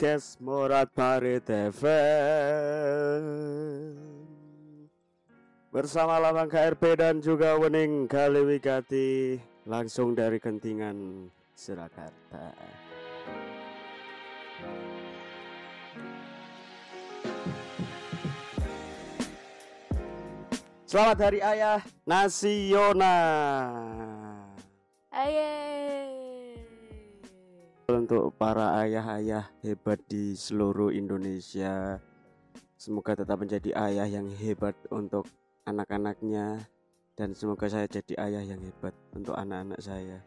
podcast Morat Pare TV Bersama Lambang KRP dan juga Wening Kaliwigati Langsung dari Kentingan Surakarta. Selamat Hari Ayah Nasional. Aye. Untuk para ayah-ayah hebat di seluruh Indonesia. Semoga tetap menjadi ayah yang hebat untuk anak-anaknya dan semoga saya jadi ayah yang hebat untuk anak-anak saya.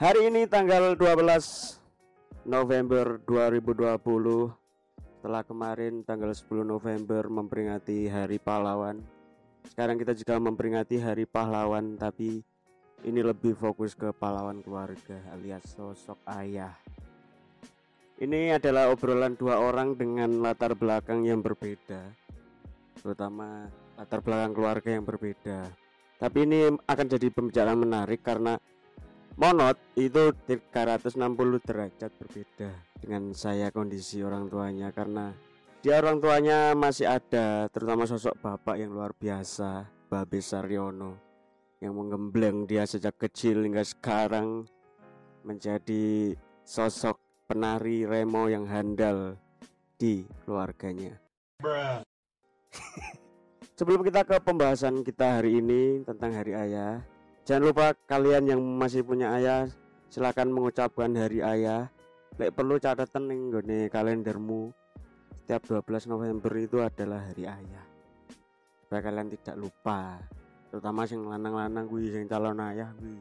Hari ini tanggal 12 November 2020 setelah kemarin tanggal 10 November memperingati Hari Pahlawan sekarang kita juga memperingati Hari Pahlawan, tapi ini lebih fokus ke pahlawan keluarga alias sosok ayah. Ini adalah obrolan dua orang dengan latar belakang yang berbeda, terutama latar belakang keluarga yang berbeda. Tapi ini akan jadi pembicaraan menarik karena Monot itu 360 derajat berbeda dengan saya kondisi orang tuanya karena dia orang tuanya masih ada terutama sosok bapak yang luar biasa Babe Saryono yang menggembleng dia sejak kecil hingga sekarang menjadi sosok penari remo yang handal di keluarganya. Sebelum kita ke pembahasan kita hari ini tentang hari ayah jangan lupa kalian yang masih punya ayah silakan mengucapkan hari ayah. Lek perlu catatan nih kalendermu setiap 12 November itu adalah hari ayah. Supaya kalian tidak lupa. Terutama sing lanang-lanang gue sing calon ayah gue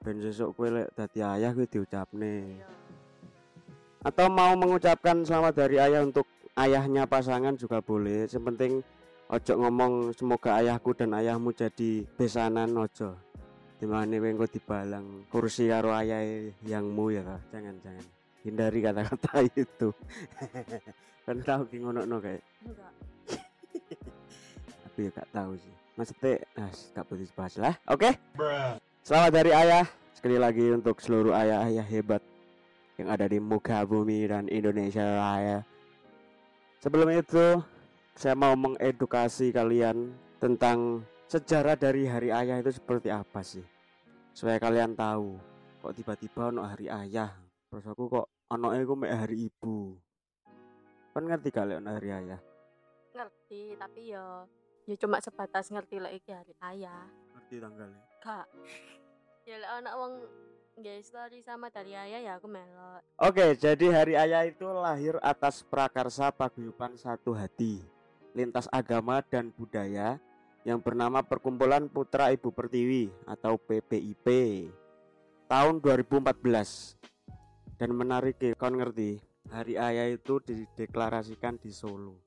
ben sesuk kowe lek dadi ayah kuwi diucapne. Atau mau mengucapkan selamat hari ayah untuk ayahnya pasangan juga boleh. Yang penting ojo ngomong semoga ayahku dan ayahmu jadi besanan ojo. Di mana kowe dibalang kursi karo ayah yangmu ya jangan jangan hindari kata-kata itu. Kan tahu ki ngono no kayak. Enggak. tapi ya gak tahu sih. Maksudnya nah gak boleh dibahas lah. Oke? Selamat dari ayah sekali lagi untuk seluruh ayah-ayah hebat yang ada di muka bumi dan Indonesia Raya. Sebelum itu saya mau mengedukasi kalian tentang sejarah dari hari ayah itu seperti apa sih? Supaya kalian tahu kok tiba-tiba ono hari ayah terus aku kok ono aku mek hari ibu kan ngerti kalian ono hari ayah Ngerti, tapi ya ya cuma sebatas ngerti lah iki hari ayah. ngerti tanggalnya Kak. Ya lek anak wong nggak story sama dari ayah ya aku melot. Oke, jadi Hari Ayah itu lahir atas prakarsa paguyuban satu hati, lintas agama dan budaya yang bernama Perkumpulan Putra Ibu Pertiwi atau PPIP tahun 2014. Dan menarik ya, kau ngerti, Hari Ayah itu dideklarasikan di Solo.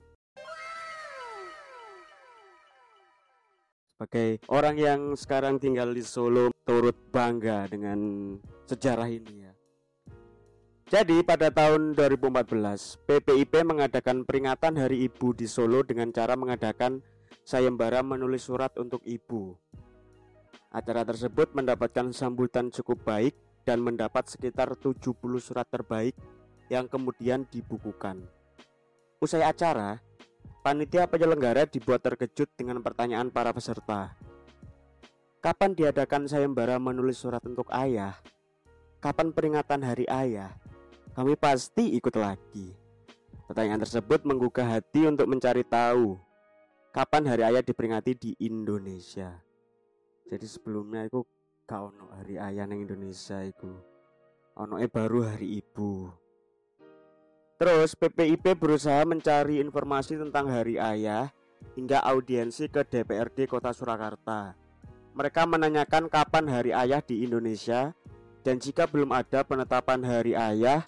Sebagai orang yang sekarang tinggal di Solo turut bangga dengan sejarah ini ya. Jadi pada tahun 2014, PPIP mengadakan peringatan Hari Ibu di Solo dengan cara mengadakan sayembara menulis surat untuk ibu. Acara tersebut mendapatkan sambutan cukup baik dan mendapat sekitar 70 surat terbaik yang kemudian dibukukan. Usai acara, panitia penyelenggara dibuat terkejut dengan pertanyaan para peserta. Kapan diadakan sayembara menulis surat untuk ayah? Kapan peringatan hari ayah? Kami pasti ikut lagi. Pertanyaan tersebut menggugah hati untuk mencari tahu kapan hari ayah diperingati di Indonesia. Jadi sebelumnya itu gak ono hari ayah neng Indonesia itu. Ono baru hari ibu. Terus PPIP berusaha mencari informasi tentang hari ayah hingga audiensi ke DPRD Kota Surakarta. Mereka menanyakan kapan hari ayah di Indonesia dan jika belum ada penetapan hari ayah,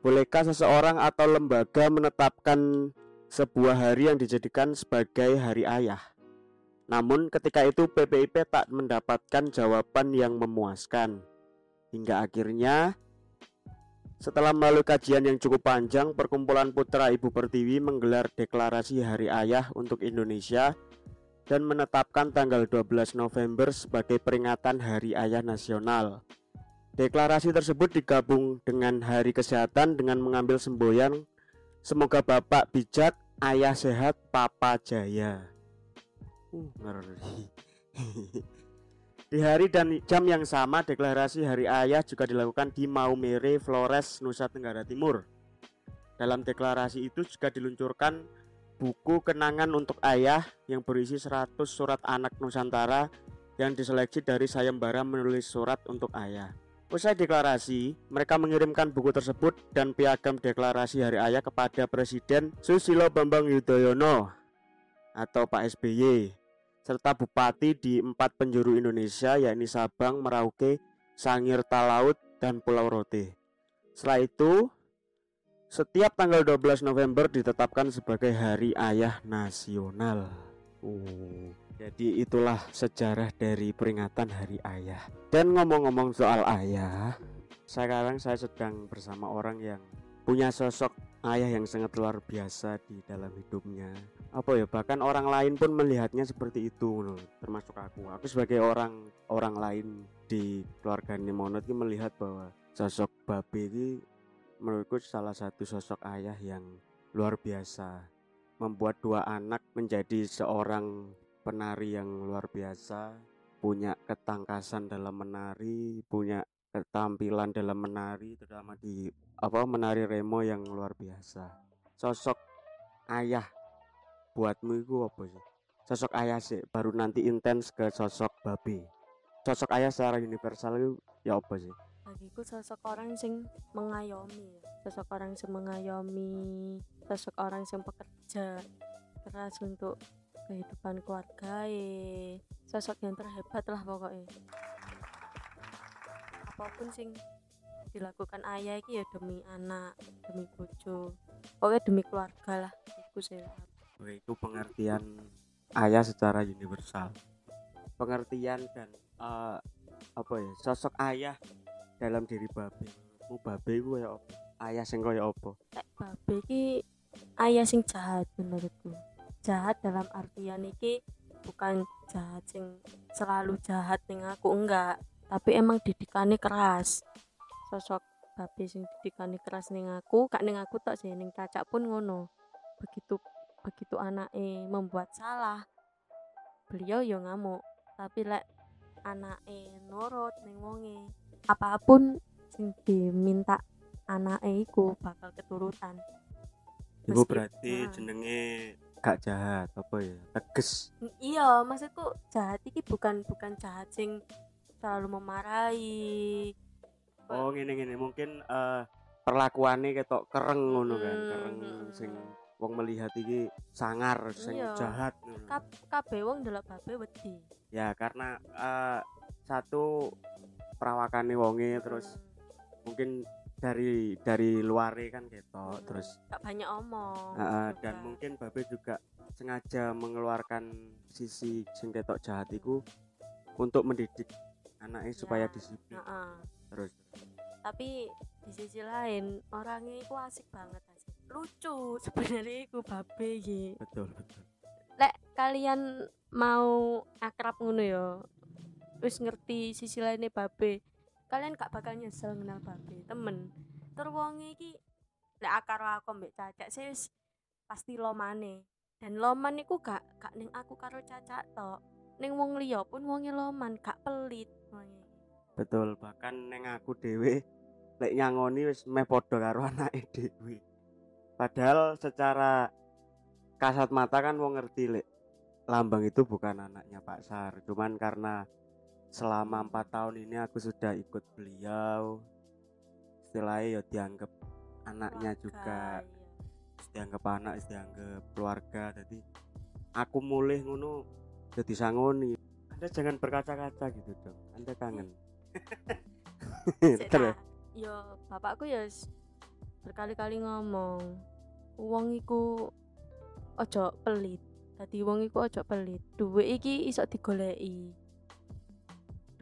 bolehkah seseorang atau lembaga menetapkan sebuah hari yang dijadikan sebagai hari ayah? Namun ketika itu PPIP tak mendapatkan jawaban yang memuaskan. Hingga akhirnya setelah melalui kajian yang cukup panjang, Perkumpulan Putra Ibu Pertiwi menggelar deklarasi Hari Ayah untuk Indonesia dan menetapkan tanggal 12 November sebagai peringatan Hari Ayah Nasional. Deklarasi tersebut digabung dengan Hari Kesehatan dengan mengambil semboyan Semoga Bapak bijak, Ayah sehat, Papa jaya. Di hari dan jam yang sama, deklarasi Hari Ayah juga dilakukan di Maumere, Flores, Nusa Tenggara Timur. Dalam deklarasi itu juga diluncurkan buku kenangan untuk ayah yang berisi 100 surat anak Nusantara yang diseleksi dari sayembara menulis surat untuk ayah. Usai deklarasi, mereka mengirimkan buku tersebut dan piagam deklarasi Hari Ayah kepada Presiden Susilo Bambang Yudhoyono atau Pak SBY serta bupati di empat penjuru Indonesia yakni Sabang, Merauke, Sangir Talaut, dan Pulau Rote. Setelah itu, setiap tanggal 12 November ditetapkan sebagai Hari Ayah Nasional. Uh, jadi itulah sejarah dari peringatan Hari Ayah. Dan ngomong-ngomong soal ayah, sekarang saya sedang bersama orang yang punya sosok ayah yang sangat luar biasa di dalam hidupnya. Apa ya bahkan orang lain pun melihatnya seperti itu loh termasuk aku. Aku sebagai orang orang lain di keluarga Nemonot ini melihat bahwa sosok babe ini menurutku salah satu sosok ayah yang luar biasa. Membuat dua anak menjadi seorang penari yang luar biasa punya ketangkasan dalam menari punya ketampilan dalam menari terutama di apa menari remo yang luar biasa. Sosok ayah buatmu itu apa sih? Sosok ayah sih baru nanti intens ke sosok babi. Sosok ayah secara universal itu ya apa sih? Bagiku sosok orang sing mengayomi sosok orang yang mengayomi sosok orang yang pekerja keras untuk kehidupan keluarga sosok yang terhebat lah pokoknya apa pun sing dilakukan ayah itu ya demi anak demi bojo pokoknya demi keluarga lah itu sih Oke, itu pengertian ayah secara universal. Pengertian dan uh, apa ya? Sosok ayah dalam diri babe. Mu babe ku ya apa? Ayah sing kaya apa? Nek babe iki ayah sing jahat menurutku. Jahat dalam artian iki bukan jahat sing selalu jahat ning aku enggak, tapi emang didikannya keras. Sosok babe sing didikannya keras ning aku, kak ning aku tak sih ning cacak pun ngono. Begitu begitu anaknya membuat salah beliau yo ya ngamuk tapi lek anaknya nurut ning wonge apa pun sing diminta anaknya iku bakal keturutan ibu berarti nah. jenenge gak jahat apa ya tegas iya maksudku jahat iki bukan bukan jahat sing selalu memarahi. Oh gini gini. Mungkin uh, perlakuannya ketok kereng ngono kan. Kereng sing wong melihat iki sangar sing iya. jahat. Kabeh wong delok babe wedi. Ya karena uh, satu perawakane wonge terus hmm. mungkin dari dari luar kan gitu hmm. terus gak banyak omong uh, dan mungkin babe juga sengaja mengeluarkan sisi sing ketok jahat itu untuk mendidik anaknya ya. supaya disiplin. Uh -uh. terus? Tapi di sisi lain orangnya itu asik banget lucu sebenarnya iku babe iki. Betul betul. Lek kalian mau akrab ngono ya wis ngerti sisi lainnya babe kalian gak bakal nyesel kenal babe temen. Terwongi iki lek akar aku mbek cacak sih pasti lomane. Dan loman iku gak gak ning aku karo cacak tok. Ning wong liya pun wonge loman gak pelit betul bahkan neng aku dewe lek nyangoni wis meh padha karo anake dhewe. Padahal secara kasat mata kan mau ngerti lek lambang itu bukan anaknya Pak Sar. Cuman karena selama empat tahun ini aku sudah ikut beliau istilahnya ya dianggap anaknya juga. iya. dianggap anak dianggap keluarga. Jadi aku mulai ngono jadi sangoni anda jangan berkaca-kaca gitu dong anda kangen. Terus? Yo bapakku ya berkali-kali ngomong wong iku ojo pelit. Tadi wong iku ojo pelit. Duwe iki iso digoleki.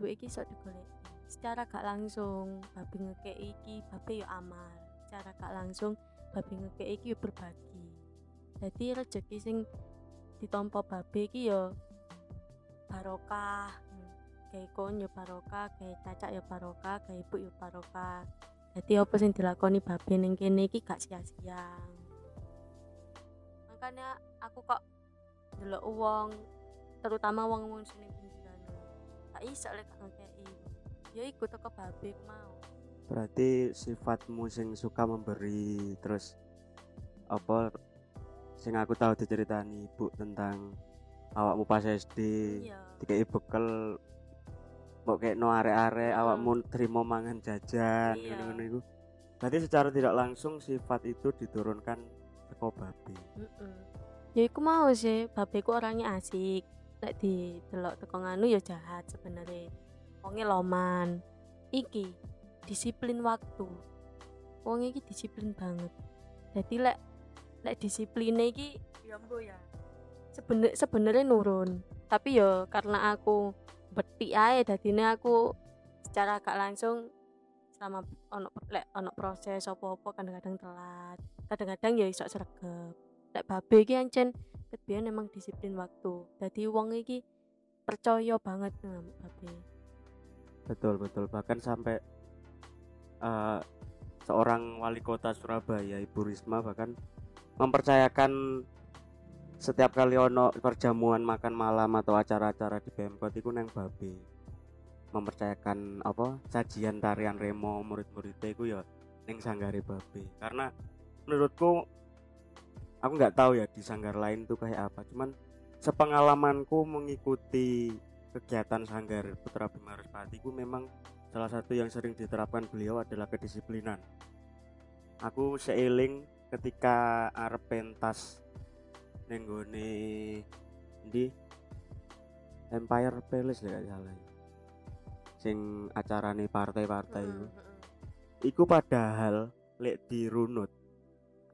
Duwe iki iso digoleki. Secara gak langsung babi ngeke iki babi yo amal secara gak langsung babi ngeke iki yo berbagi. Jadi rezeki sing ditompo babi iki yo barokah. Hmm. kayak kon ya barokah kayak cacak ya barokah kayak ibu ya barokah. Jadi apa sing dilakoni babe ning kene iki gak sia-sia makanya aku kok delok uang terutama wong wong sing ning pinggiran. Gak iso lek ngekei ya iku teko babe ku mau. Berarti sifatmu sing suka memberi terus apa sing aku tahu diceritani ibu tentang awakmu pas SD iya. dikai bekal mbok kayak no arek-arek Hmm. awakmu terima mangan jajan Iya. ngono-ngono iku. Berarti secara tidak langsung sifat itu diturunkan teko babi. Mm-mm. ya iku mau sih babe ku orangnya asik. Lek di delok teko nganu ya jahat sebenarnya. Wonge loman. Iki disiplin waktu. Wong iki disiplin banget. Jadi lek lek disipline iki ya mbo ya sebener sebenarnya nurun. Tapi yo karena aku beti ae dadine aku secara gak langsung selama ono lek ono proses apa-apa kadang-kadang telat. Kadang-kadang ya iso sregep. Lek babe iki ancen kebiyen emang disiplin waktu. Dadi wong iki percaya banget dengan babe. Betul betul. Bahkan sampai eh, seorang wali kota Surabaya Ibu Risma bahkan mempercayakan setiap kali ono perjamuan makan malam atau acara-acara di Pemkot itu neng babe mempercayakan apa? Sajian tarian remo murid-muridnya itu ya neng sanggare babe karena menurutku aku nggak tahu ya di sanggar lain tuh kayak apa. Cuman sepengalamanku mengikuti kegiatan sanggar Putra Bimaruspati ku memang salah satu yang sering diterapkan beliau adalah kedisiplinan. Aku seiling ketika arep pentas nenggone di Empire Palace lah gak salah sing acarane partai-partai iku. Mm, mm, iku padahal lek dirunut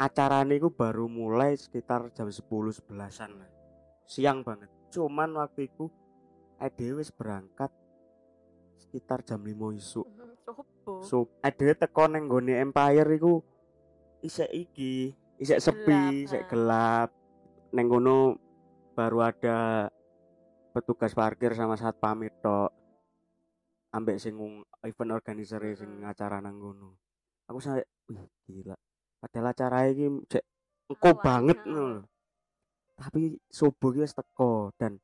acarane iku baru mulai sekitar jam 10 11-an lah. siang banget cuman waktu itu Ade wis berangkat sekitar jam 5 isuk mm. Sopo? so Ade teko neng gone Empire iku isek iki isek sepi isek gelap neng kono baru ada petugas parkir sama satpam tok ambek sing ngung- event organizer sing acara nang kono aku sampe wih gila padahal acara iki cek engko banget ngono lho. tapi subuh wis teko dan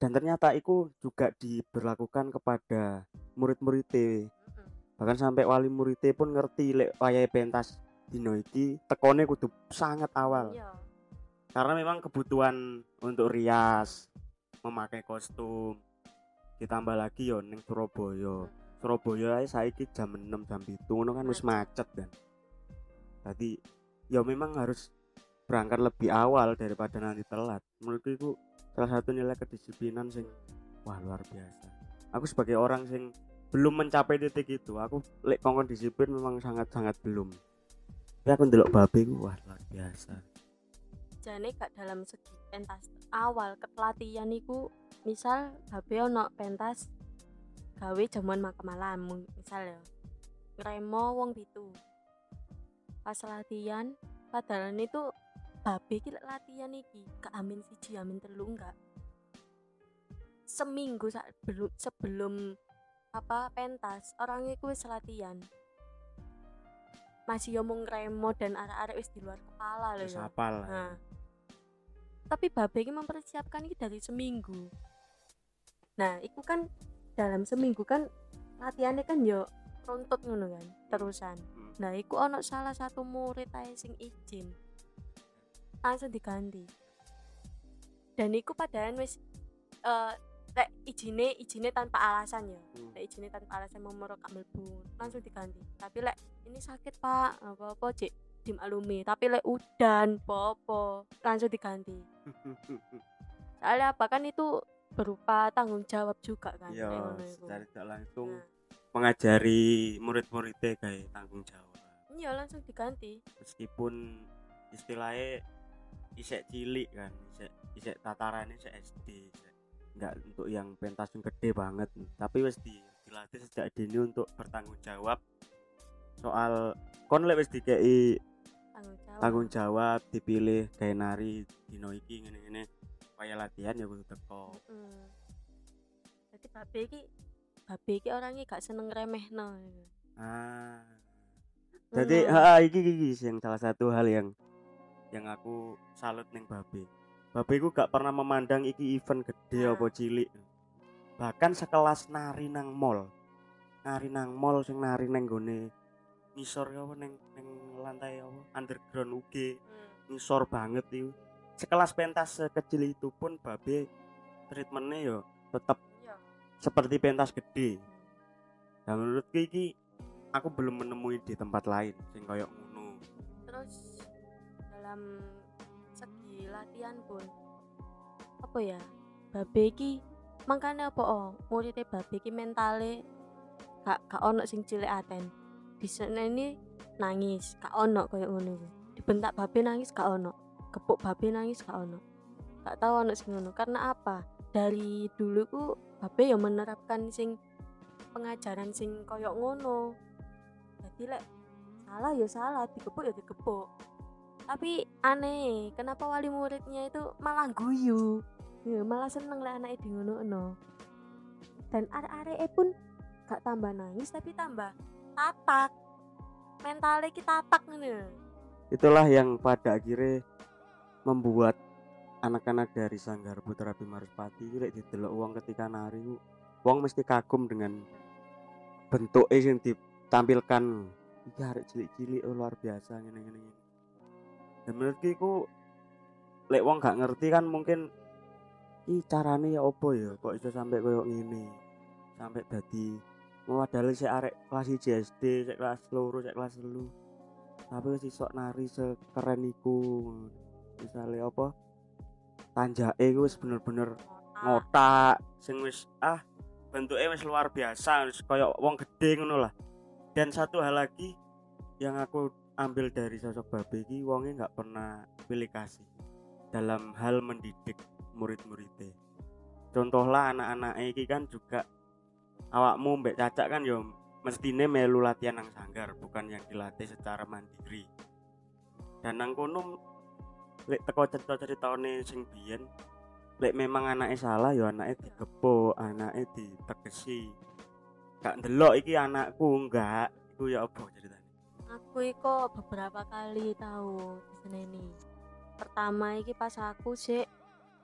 dan ternyata itu juga diberlakukan kepada murid-muridnya Mm-mm. bahkan sampai wali muridnya pun ngerti lek wayahe pentas dino iki tekone kudu sangat awal Iya. Karena memang kebutuhan untuk rias memakai kostum ditambah lagi yo ning Surabaya. Surabaya ae saiki jam 6 jam 7 ngono kan wis macet. kan jadi ya memang harus berangkat lebih awal daripada nanti telat. Menurutku itu salah satu nilai kedisiplinan sing wah luar biasa. Aku sebagai orang sing belum mencapai titik itu aku lek kongkon disiplin memang sangat sangat belum. Tapi aku ndelok babe ku wah luar biasa jane gak dalam segi pentas awal ketelatihan iku misal babe ono pentas gawe jamuan makan malam misal ya ngremo wong pitu pas latihan padahal itu babe iki latihan iki gak amin siji amin telu enggak seminggu saat belum sebelum apa pentas orang iku wis latihan masih ngomong remo dan arek-arek wis di luar kepala loh wis ya. hafal lah. Nah, tapi Babe ini mempersiapkan ini dari seminggu. Nah, itu kan dalam seminggu kan latihannya kan yo runtut ngono kan, terusan. Hmm. Nah, iku ono salah satu murid ae sing izin. Langsung diganti. Dan iku padahal wis eh lek izine izine tanpa alasan ya. Hmm. Lek izine tanpa alasan mau merok mlebu, langsung diganti. Tapi lek ini sakit, Pak, apa-apa, Cek dimaklumi. Tapi lek udan, apa-apa, langsung diganti. Soalnya apa kan itu berupa tanggung jawab juga kan. Iku. secara tidak langsung Nah, mengajari murid-muridnya kayak tanggung jawab. iya langsung diganti. Meskipun istilahnya isek cilik kan, isek isek tatarannya isek SD, isek nggak untuk yang pentas yang gede banget, tapi wis di, dilatih sejak dini untuk bertanggung jawab soal kon lek wis dikei Tanggung jawab. tanggung jawab dipilih kayak nari dino iki ngene-ngene kaya latihan ya kudu teko Mm. Jadi babe iki babe iki orangnya gak seneng remehno. ah jadi Ngono. ah, iki, iki yang salah satu hal yang yang aku salut ning babe babe ku gak pernah memandang iki event gede Nah. apa cilik bahkan sekelas nari nang mall nari nang mall sing nari nang gone ngisor apa neng neng lantai apa underground UG Hmm. ngisor banget itu sekelas pentas sekecil itu pun babe treatmentnya yo tetap Iya. seperti pentas gede dan menurutku iki aku belum menemui di tempat lain sing koyo ngono Terus dalam segi latihan pun apa ya? Babe iki makanya apa oh muridnya babe iki mentale gak gak ono sing cilik aten. Di sana ini nangis, gak ono koyo ngono. Dibentak babe nangis gak ono. Kepuk babe nangis gak ono. Gak tahu ono sing ngono. Karena apa? Dari dulu ku babe ya menerapkan sing pengajaran sing koyo ngono. Jadi lek salah ya salah, dikepuk ya dikepuk. Tapi aneh, kenapa wali muridnya itu malah guyu? Ya, malah seneng lah anaknya di ngono Dan arek-arek pun gak tambah nangis tapi tambah tatak. Mentalnya kita tatak ngono. itulah yang pada akhirnya membuat anak-anak dari Sanggar Putra Bimaruspati itu lek didelok uang ketika nari ku wong mesti kagum dengan bentuknya yang ditampilkan iki arek cilik-cilik oh, luar biasa ngene ngene ngene. Dan menurutku iku lek wong gak ngerti kan mungkin i carane ya opo ya kok iso sampai koyo ngene. Sampai dadi padahal si arek kelas 1 SD, sik kelas loro, sik kelas telu. Tapi wis iso nari sekeren iku. Misale apa? Tanjake ku wis bener-bener ngotak sing ah bentuknya wis luar biasa wis koyo wong gede ngono lah dan satu hal lagi yang aku ambil dari sosok babe iki wonge nggak pernah pilih kasih dalam hal mendidik murid-muridnya contohlah anak-anak iki kan juga awakmu mbek cacak kan yo mestine melu latihan nang sanggar bukan yang dilatih secara mandiri dan nang kono lek teko cerita-ceritane sing biyen lek memang anaknya salah ya anaknya digepuk anaknya ditegesi gak ndelok iki anakku enggak iku ya apa ceritanya Aku iko beberapa kali tahu ini. Pertama iki pas aku sih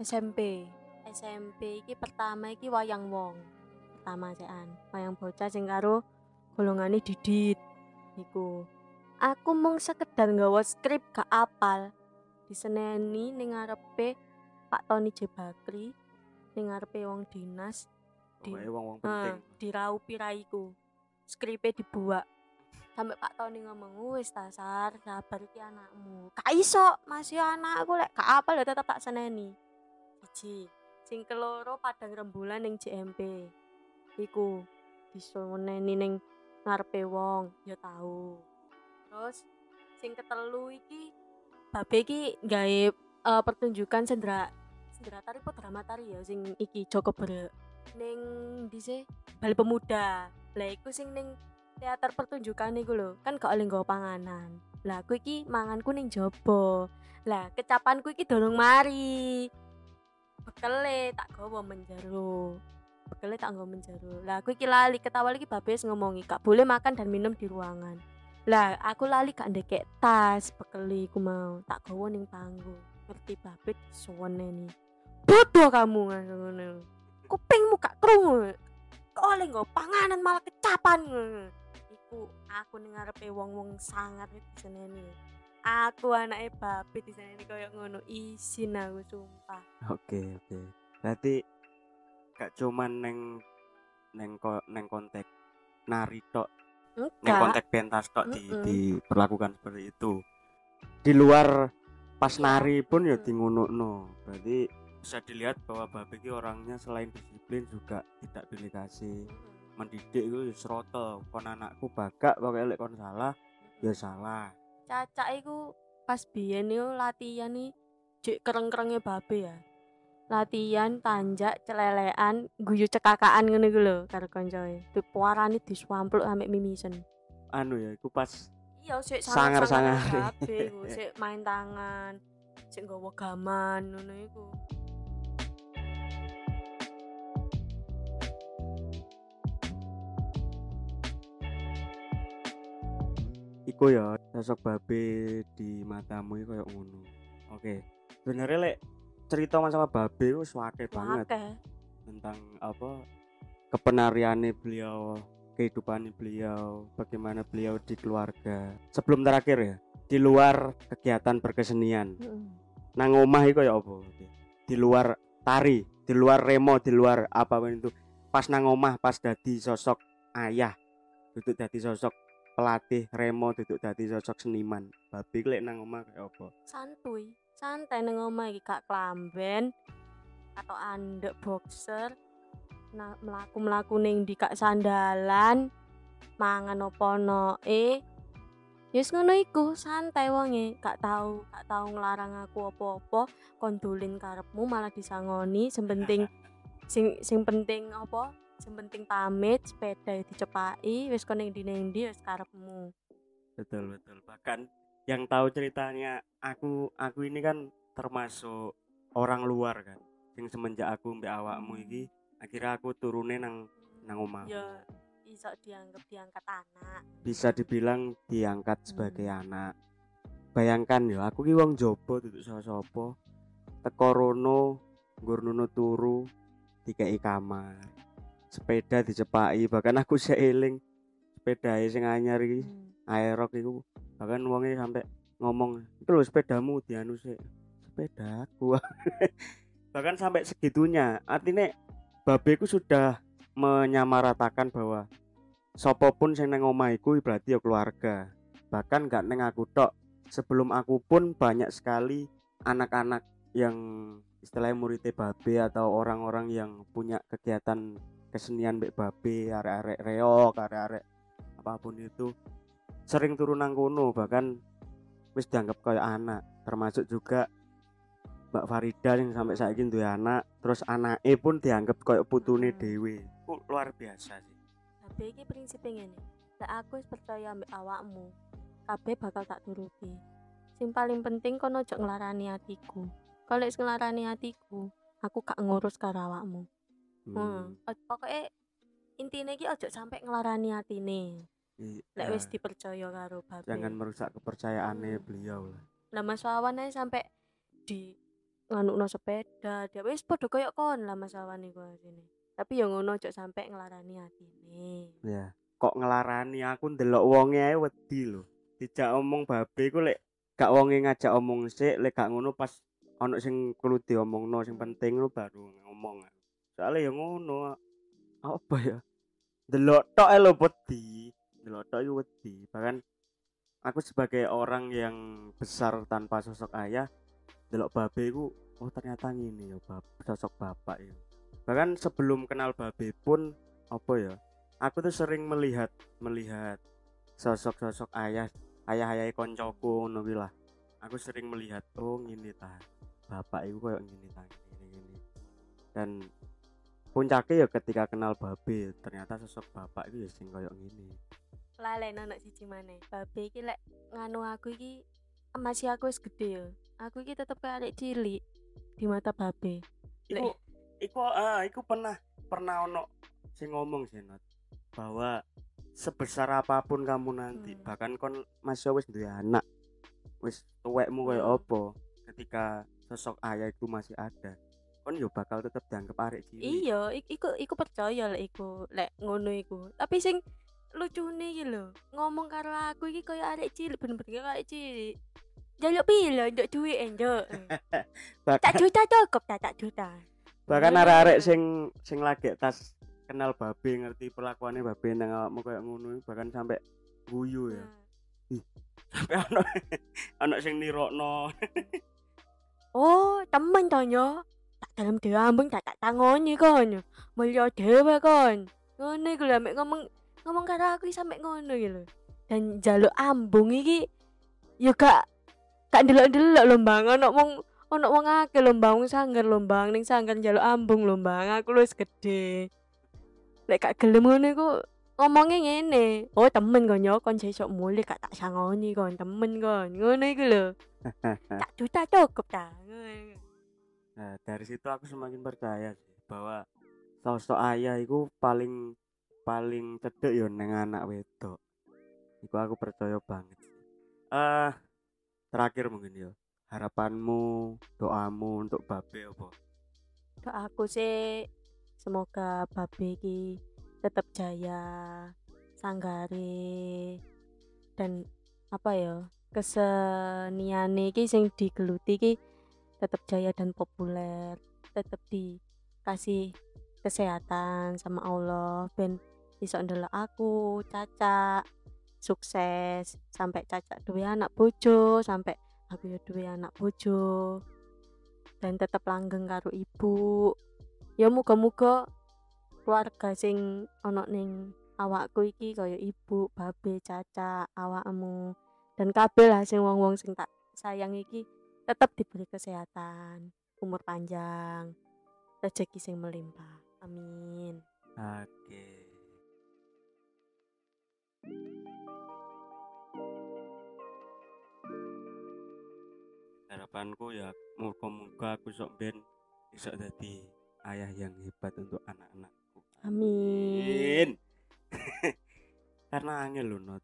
SMP. SMP iki pertama iki wayang wong. Pertama sean, wayang bocah sing karo golongane didit. Iku. Aku mung sekedar nggawa skrip gak apal. Diseneni ning ngarepe Pak Tony J. Bakri ning ngarepe wong dinas Di- wong-wong Eh, penting. diraupi raiku skripe dibuat sampai Pak Tony ngomong wis dasar sabar iki anakmu. Gak iso masih anakku lek gak apa ya tetep tak seneni. Siji sing keloro padang rembulan ning JMP iku diseneni ning ngarepe wong ya tahu terus sing ketelu iki babe iki gawe eh, pertunjukan sendra sendra tari po drama tari ya sing iki Joko Bre ning dise Bali Pemuda. Lah iku sing ning teater pertunjukan iku lho kan gak oleh nggawa panganan. Lah aku iki manganku ning jobo lah kecapanku iki dorong mari. Bekele tak gawa menjero bekele tak gawa menjero lah aku iki lali ketawa iki babes ngomongi gak boleh makan dan minum di ruangan. Lah aku lali gak ndekek tas bekele ku mau tak gawa ning panggung. Ngerti babet suwene nih bodoh kamu ngono kupingmu gak krungu. Oleh nggo panganan malah kecapan iku aku ning ngarepe wong-wong sangat seneni aku anake babe di seneni koyo ngono isin aku sumpah. Oke oke. Berarti gak cuman neng neng ko, neng konteks nari tok. Neng konteks pentas tok di, diperlakukan seperti itu. Di luar pas nari pun ya Mm. di ngono berarti bisa dilihat bahwa babe iki orangnya selain disiplin juga tidak pilih kasih mendidik itu ya seroto. Kon anakku bagak pokoknya lek kon salah ya salah. Cacak iku pas biyen yo latihan nih jek kereng-kerenge babe ya latihan tanjak celelean guyu cekakaan ngene iku lho karo kancoe dipuarani diswampluk sampe mimisen anu ya iku pas iya sik sangar-sangar kabeh main tangan sik nggawa gaman ngono iku. Iku ya sosok babe di matamu koyo ngono. Oke okay. sebenarnya lek cerita masalah babe itu suake banget. Akeh. tentang apa kepenariannya beliau kehidupan beliau bagaimana beliau di keluarga. Sebelum terakhir ya di luar kegiatan berkesenian. Heeh. nang omah iku ya apa? Di luar tari di luar remo di luar apa pun itu. Pas nang omah pas dadi sosok ayah duduk dadi sosok pelatih remo duduk dadi sosok seniman. Babi lek nang omah kayak apa? Santuy santai nang omah iki gak klamben. Atau andek boxer nah, melaku melaku ning di kak sandalan mangan opo no eh Yes ngono iku santai wonge. Gak tahu gak tahu nglarang aku apa-apa kondulin karepmu malah disangoni. Sing penting sing sing penting apa sing penting pamit sepeda dicepaki wis kono ning ndi ning ndi wis karepmu. Betul betul. Bahkan yang tahu ceritanya aku aku ini kan termasuk orang luar kan sing semenjak aku mbak awakmu iki akhirnya aku turune nang nang omah ya iso dianggap diangkat anak. Bisa dibilang diangkat sebagai Hmm. anak. Bayangkan ya aku ki wong jopo duduk sapa teko rono nggur nuno turu dikei kamar sepeda dicepaki bahkan aku seiling sepeda sing anyar iki. Hmm. Aerok iku. Bahkan wonge sampai ngomong itu lho sepedamu dianu sik. Sepedaku. Bahkan sampai segitunya. Artinya babeku sudah menyamaratakan bahwa sopo pun sing nang omah iku berarti ya keluarga. Bahkan gak neng aku tok. Sebelum aku pun banyak sekali anak-anak yang istilahnya muridnya babe atau orang-orang yang punya kegiatan kesenian mbek babe arek-arek reok arek-arek apa pun itu sering turun nang kono bahkan wis dianggap kayak anak termasuk juga Mbak Farida yang sampai saiki duwe anak terus anaknya pun dianggap kayak putune Hmm. dewe Ku luar biasa sih Tapi iki prinsipnya ngene. Lek aku percaya ambek awakmu, kabeh bakal tak turuti. Sing paling penting kono ojo nglarani atiku. Kalau wis nglarani atiku, aku gak ngurus karo awakmu. Hmm. hmm. Pokoknya intine iki ojo sampai nglarani atine. I- Lek wis dipercaya karo babe. jangan merusak kepercayaannya beliau lah. Lah Mas Wawan ae sampai di nganukno sepeda dia wis padha koyo kon lah Mas Wawan iku asine. Tapi ya ngono ojo sampai nglarani atine. Ya kok ngelarani aku ndelok wonge ae wedi lho. Dijak omong babe ku lek gak wonge ngajak omong sik lek gak ngono pas ono sing kudu diomongno sing penting lu baru ngomong soalnya ya ngono apa ya? Delok tok ae lho wedi delok tok iku wedi. Bahkan aku sebagai orang yang besar tanpa sosok ayah delok babe ku oh ternyata ngini ya bab sosok bapak ya. Bahkan sebelum kenal babe pun apa ya aku tuh sering melihat melihat sosok-sosok ayah ayah-ayah koncoku ngono kuwi lah. Aku sering melihat oh ngini ta bapak itu kayak gini ta gini gini dan puncaknya ya ketika kenal babe ternyata sosok bapak itu ya sing kayak gini lale anak siji maneh. Babe iki lek nganu aku iki masih aku wis gede ya aku iki tetep kayak cilik di mata babe. Iku iku ah iku pernah pernah ono sing ngomong sih Nat, bahwa sebesar apa pun kamu nanti Hmm. bahkan kon masih wis duwe anak wis tuwekmu kayak Hmm. opo ketika sosok ayah itu masih ada kon yo bakal tetap dianggap arek cilik. Iya ik- iku iku percaya lek iku lek ngono iku. Tapi sing lucune iki lho. Ngomong karo aku iki koyo arek cilik bener-bener kayak arek cilik. Jaluk pilo njuk duit bahkan tak juta cukup tak tak juta. Bahkan arek-arek sing sing lagi tas kenal babe ngerti perlakuannya babe nang awakmu kayak ngono bahkan sampai guyu ya. Hmm. sampai ono ono sing nirokno. Oh temen to yo tak dalam diambung tak tak tangoni kon. Mulya dhewe kon. Ngono iku lho mek ngomong ngomong karo aku sampe ngono lho. Dan jaluk ambung iki yo gak gak ndelok-ndelok lho Bang ono wong ono wong akeh lho Bang wong sanggar lho Bang ning sanggar jaluk ambung lho Bang aku wis gede lek gak gelem ngono iku ngomongnya ngene. Oh temen kon yo kon sesuk mulih gak tak sangoni kon temen kon. Ngono iku lho. Tak juta cukup ta. Nah, dari situ aku semakin percaya sih bahwa sosok ayah itu paling paling cedek ya neng anak wedok. Iku aku percaya banget. Ah, terakhir mungkin yo. Harapanmu, doamu untuk babe apa? Doaku sih semoga babe iki tetap jaya, sanggare dan apa ya keseniane iki sing digeluti iki tetap jaya dan populer, tetap dikasih kesehatan sama Allah ben iso ndelok aku caca sukses sampai caca duwe anak bojo sampai aku ya anak bojo dan tetap langgeng karo ibu ya muga-muga keluarga sing ono ning awakku iki kaya ibu, babe, caca, awakmu dan kabeh lah sing wong-wong sing tak sayang iki tetap diberi kesehatan, umur panjang, rezeki sing melimpah. Amin. Oke. Harapanku ya moga-moga aku sok ben bisa jadi ayah yang hebat untuk anak-anakku. Amin. Karena angel loh not.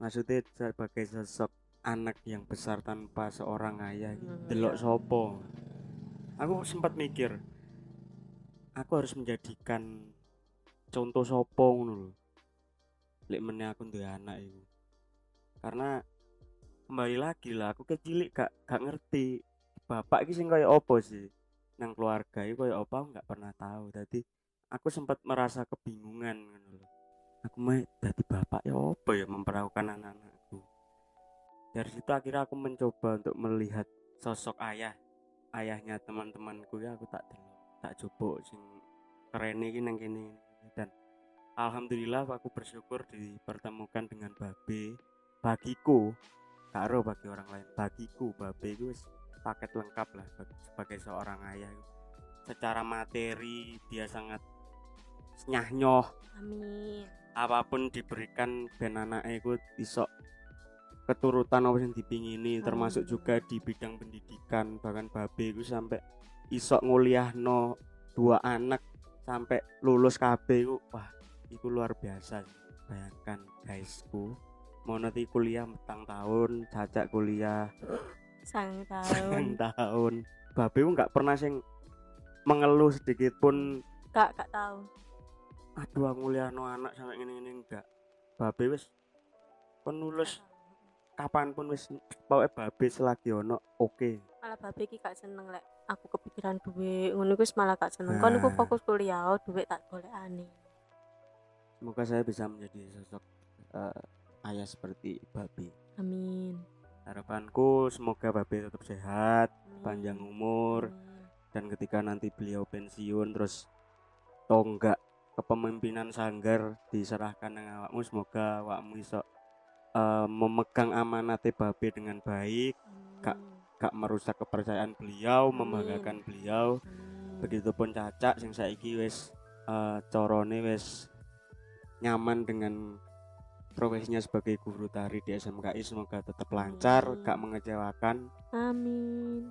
Maksudnya sebagai sosok anak yang besar tanpa seorang ayah. Hmm, delok iya. sopo. Aku sempat mikir aku harus menjadikan contoh sopo ngono lho. Lek meneh aku duwe anak itu. Karena kembali lagi lah aku kecilik gak gak ngerti. Bapak iki sing kaya opo sih? Nang keluarga itu kaya aku nggak pernah tahu. Jadi aku sempat merasa kebingungan aku mau jadi bapak ya apa ya memperlakukan anak-anakku? Dari situ akhirnya aku mencoba untuk melihat sosok ayah ayahnya teman-temanku ya aku tak delok tak coba sing keren iki nang dan alhamdulillah aku bersyukur dipertemukan dengan babe bagiku karo bagi orang lain. Bagiku babe itu paket lengkap lah bag- sebagai seorang ayah secara materi dia sangat nyah-nyoh Amin. apa pun diberikan ben anake iku iso keturutan apa yang dipingini termasuk Amin. juga di bidang pendidikan. Bahkan babe iku sampai iso nguliahno dua anak sampai lulus KB wah itu luar biasa. Bayangkan guysku monoti kuliah petang tahun cacak kuliah Sang tahun. tahun babe nggak pernah sing mengeluh sedikit pun Kak, kak tahu. aduh aku nguliahno anak sampai ngene ngene enggak babe wis penulus kapan pun wis pokoknya babe selagi ono oke Malah babe iki gak seneng lek aku kepikiran duit ngono iku malah gak seneng. Kon iku Nah. fokus kuliah, duit tak golekane. semoga saya bisa menjadi sosok eh, ayah seperti babe Amin. harapanku semoga babe tetap sehat Amin. panjang umur Amin. dan ketika nanti beliau pensiun terus tonggak kepemimpinan sanggar diserahkan dengan awakmu semoga awakmu iso eh, memegang amanat babe dengan baik Kak. Amin. gak merusak kepercayaan beliau Amin. membanggakan beliau Amin. begitupun cacak sing saiki wis eh, corone wis nyaman dengan profesinya sebagai guru tari di SMKI semoga tetap lancar Amin. gak mengecewakan Amin.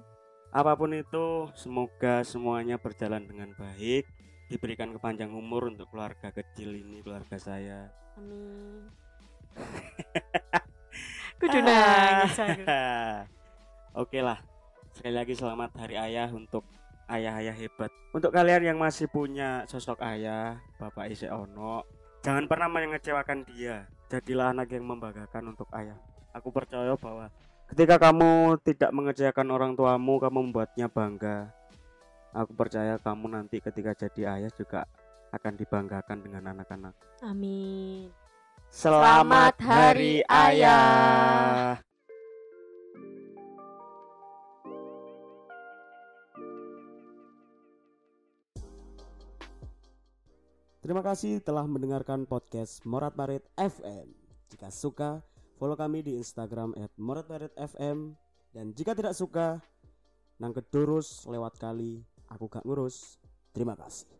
apa pun itu semoga semuanya berjalan dengan baik diberikan kepanjang umur untuk keluarga kecil ini keluarga saya Amin. Kudu nangis aku. Oke lah. Sekali lagi selamat Hari Ayah untuk ayah-ayah hebat. Untuk kalian yang masih punya sosok ayah, Bapak Ise Ono, jangan pernah mengecewakan dia. Jadilah anak yang membanggakan untuk ayah. Aku percaya bahwa ketika kamu tidak mengecewakan orang tuamu, kamu membuatnya bangga. Aku percaya kamu nanti ketika jadi ayah juga akan dibanggakan dengan anak-anak. Amin. Selamat, Selamat Hari Hari Ayah. Terima kasih telah mendengarkan podcast Morat Marit FM. Jika suka, follow kami di Instagram @moratmaritfm dan jika tidak suka, nang kedurus lewat kali aku gak ngurus. Terima kasih.